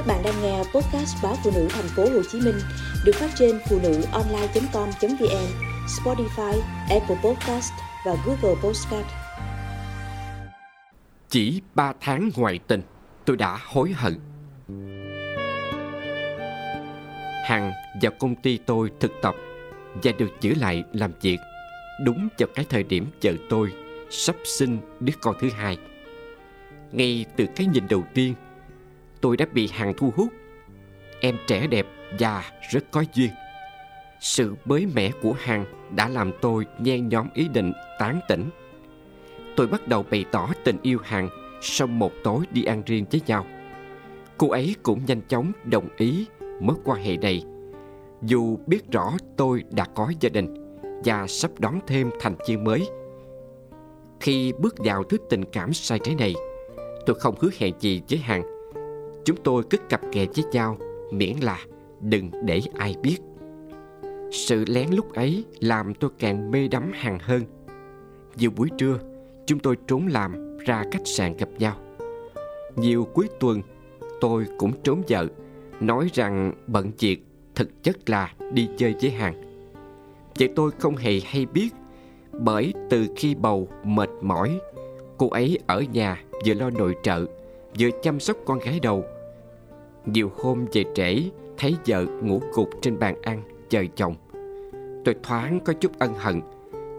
Các bạn đang nghe podcast báo phụ nữ thành phố Hồ Chí Minh được phát trên phụ nữ online.com.vn, Spotify, Apple Podcast và Google Podcast. Chỉ 3 tháng ngoại tình, tôi đã hối hận. Hằng vào công ty tôi thực tập và được giữ lại làm việc đúng vào cái thời điểm vợ tôi sắp sinh đứa con thứ hai. Ngay từ cái nhìn đầu tiên, tôi đã bị hàng thu hút. Em trẻ đẹp và rất có duyên. Sự mới mẻ của hàng đã làm tôi nhen nhóm ý định tán tỉnh. Tôi bắt đầu bày tỏ tình yêu hàng sau một tối đi ăn riêng với nhau. Cô ấy cũng nhanh chóng đồng ý mối quan hệ này. Dù biết rõ tôi đã có gia đình và sắp đón thêm thành viên mới. Khi bước vào thứ tình cảm sai trái này, tôi không hứa hẹn gì với hàng Chúng tôi cứ cặp kè với nhau, Miễn là đừng để ai biết. Sự lén lúc ấy Làm tôi càng mê đắm hàng hơn. Nhiều buổi trưa, Chúng tôi trốn làm ra khách sạn gặp nhau. Nhiều cuối tuần, Tôi cũng trốn vợ, Nói rằng bận việc, Thực chất là đi chơi với hàng Vậy tôi không hề hay biết, Bởi từ khi bầu mệt mỏi, Cô ấy ở nhà vừa lo nội trợ, vừa chăm sóc con gái đầu. Nhiều hôm về trễ, thấy vợ ngủ gục trên bàn ăn, chờ chồng. Tôi thoáng có chút ân hận,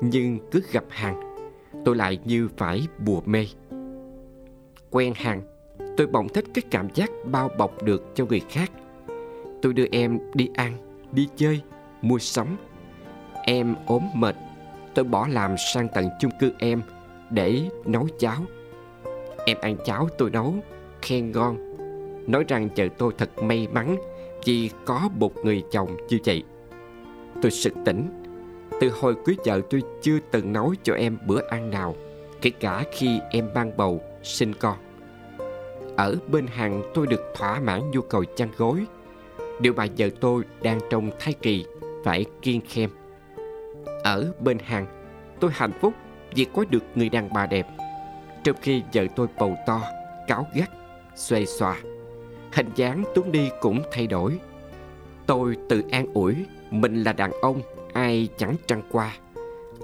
nhưng cứ gặp hàng tôi lại như phải bùa mê. Quen hàng tôi bỗng thích cái cảm giác bao bọc được cho người khác. Tôi đưa em đi ăn, đi chơi, mua sắm. Em ốm mệt, tôi bỏ làm sang tận chung cư em để nấu cháo Em ăn cháo tôi nấu Khen ngon Nói rằng vợ tôi thật may mắn Vì có một người chồng như vậy. Tôi sực tỉnh. Từ hồi cưới vợ tôi chưa từng nấu cho em bữa ăn nào Kể cả khi em mang bầu, sinh con. Ở bên hàng tôi được thỏa mãn nhu cầu chăn gối. Điều mà vợ tôi đang trong thai kỳ phải kiên khem. Ở bên hàng tôi hạnh phúc vì có được người đàn bà đẹp. Trong khi vợ tôi bầu to cáo gắt xoay xòa hình dáng tuấn đi cũng thay đổi. Tôi tự an ủi, mình là đàn ông, ai chẳng trăng qua.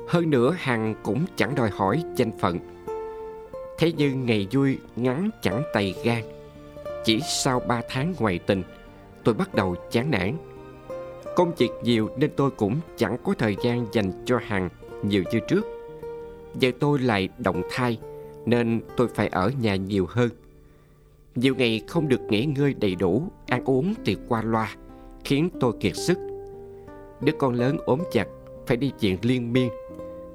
Hơn nữa, hằng cũng chẳng đòi hỏi danh phận. Thế nhưng ngày vui ngắn chẳng tày gan. Chỉ sau ba tháng ngoài tình, tôi bắt đầu chán nản. Công việc nhiều nên tôi cũng chẳng có thời gian dành cho hằng nhiều như trước. Giờ tôi lại động thai, nên tôi phải ở nhà nhiều hơn. Nhiều ngày không được nghỉ ngơi đầy đủ, ăn uống thì qua loa, khiến tôi kiệt sức. Đứa con lớn ốm chặt, phải đi viện liên miên.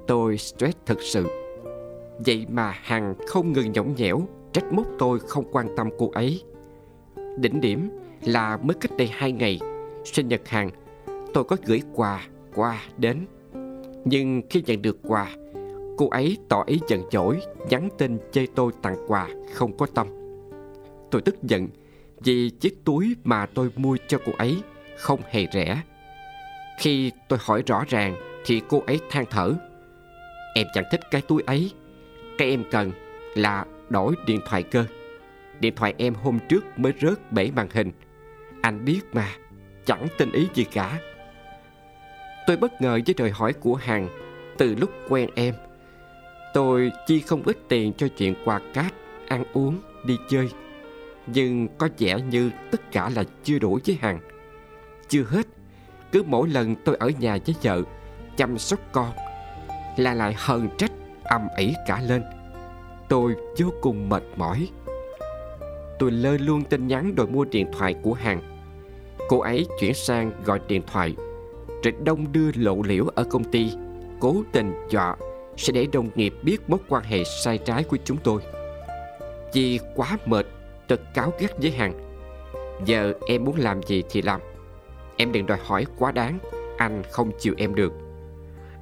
Tôi stress thật sự. Vậy mà Hằng không ngừng nhõng nhẽo, trách móc tôi không quan tâm cô ấy. Đỉnh điểm là mới cách đây hai ngày, sinh nhật Hằng, tôi có gửi quà qua đến. Nhưng khi nhận được quà, Cô ấy tỏ ý giận dỗi Nhắn tin chê tôi tặng quà Không có tâm Tôi tức giận Vì chiếc túi mà tôi mua cho cô ấy Không hề rẻ. Khi tôi hỏi rõ ràng Thì cô ấy than thở Em chẳng thích cái túi ấy Cái em cần là đổi điện thoại cơ. Điện thoại em hôm trước mới rớt bể màn hình. Anh biết mà Chẳng tin ý gì cả. Tôi bất ngờ với lời hỏi của Hằng Từ lúc quen em. Tôi chi không ít tiền cho chuyện quà cát, ăn uống, đi chơi. Nhưng có vẻ như tất cả là chưa đủ với Hằng. Chưa hết, cứ mỗi lần tôi ở nhà với vợ, chăm sóc con, là lại hờn trách, âm ỉ cả lên. Tôi vô cùng mệt mỏi. Tôi lơ luôn tin nhắn đòi mua điện thoại của Hằng. Cô ấy chuyển sang gọi điện thoại, rồi đông đưa lộ liễu ở công ty, cố tình dọa sẽ để đồng nghiệp biết mối quan hệ sai trái của chúng tôi. Vì quá mệt, tôi cáo gắt với Hằng. Giờ em muốn làm gì thì làm. Em đừng đòi hỏi quá đáng, anh không chịu em được.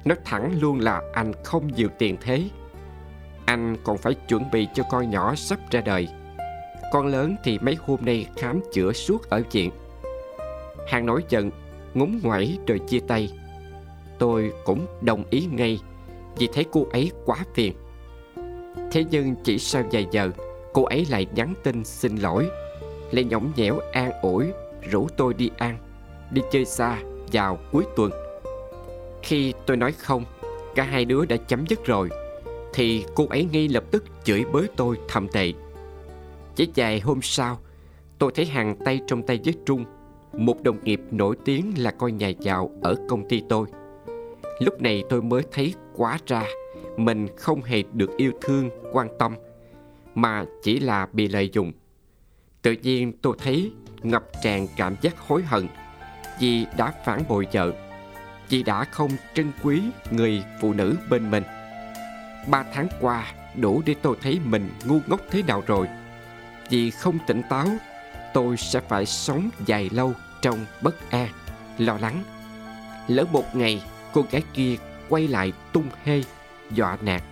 Nói thẳng luôn là anh không nhiều tiền thế. Anh còn phải chuẩn bị cho con nhỏ sắp ra đời. Con lớn thì mấy hôm nay khám chữa suốt ở viện. Hàng nói giận, ngúng ngoẩy rồi chia tay. Tôi cũng đồng ý ngay vì thấy cô ấy quá phiền. Thế nhưng chỉ sau vài giờ, cô ấy lại nhắn tin xin lỗi. lại nhõng nhẽo an ủi, rủ tôi đi ăn, đi chơi xa vào cuối tuần. Khi tôi nói không, cả hai đứa đã chấm dứt rồi, thì cô ấy ngay lập tức chửi bới tôi thầm tệ. Chỉ vài hôm sau, tôi thấy hàng tay trong tay với trung, một đồng nghiệp nổi tiếng là con nhà giàu ở công ty tôi. Lúc này tôi mới thấy quá ra, mình không hề được yêu thương, quan tâm mà chỉ là bị lợi dụng. Tự nhiên tôi thấy ngập tràn cảm giác hối hận vì đã phản bội vợ, vì đã không trân quý người phụ nữ bên mình. Ba tháng qua đủ để tôi thấy mình ngu ngốc thế nào rồi. Vì không tỉnh táo, tôi sẽ phải sống dài lâu trong bất an, lo lắng. Lỡ một ngày cô gái kia quay lại tung hê, dọa nạt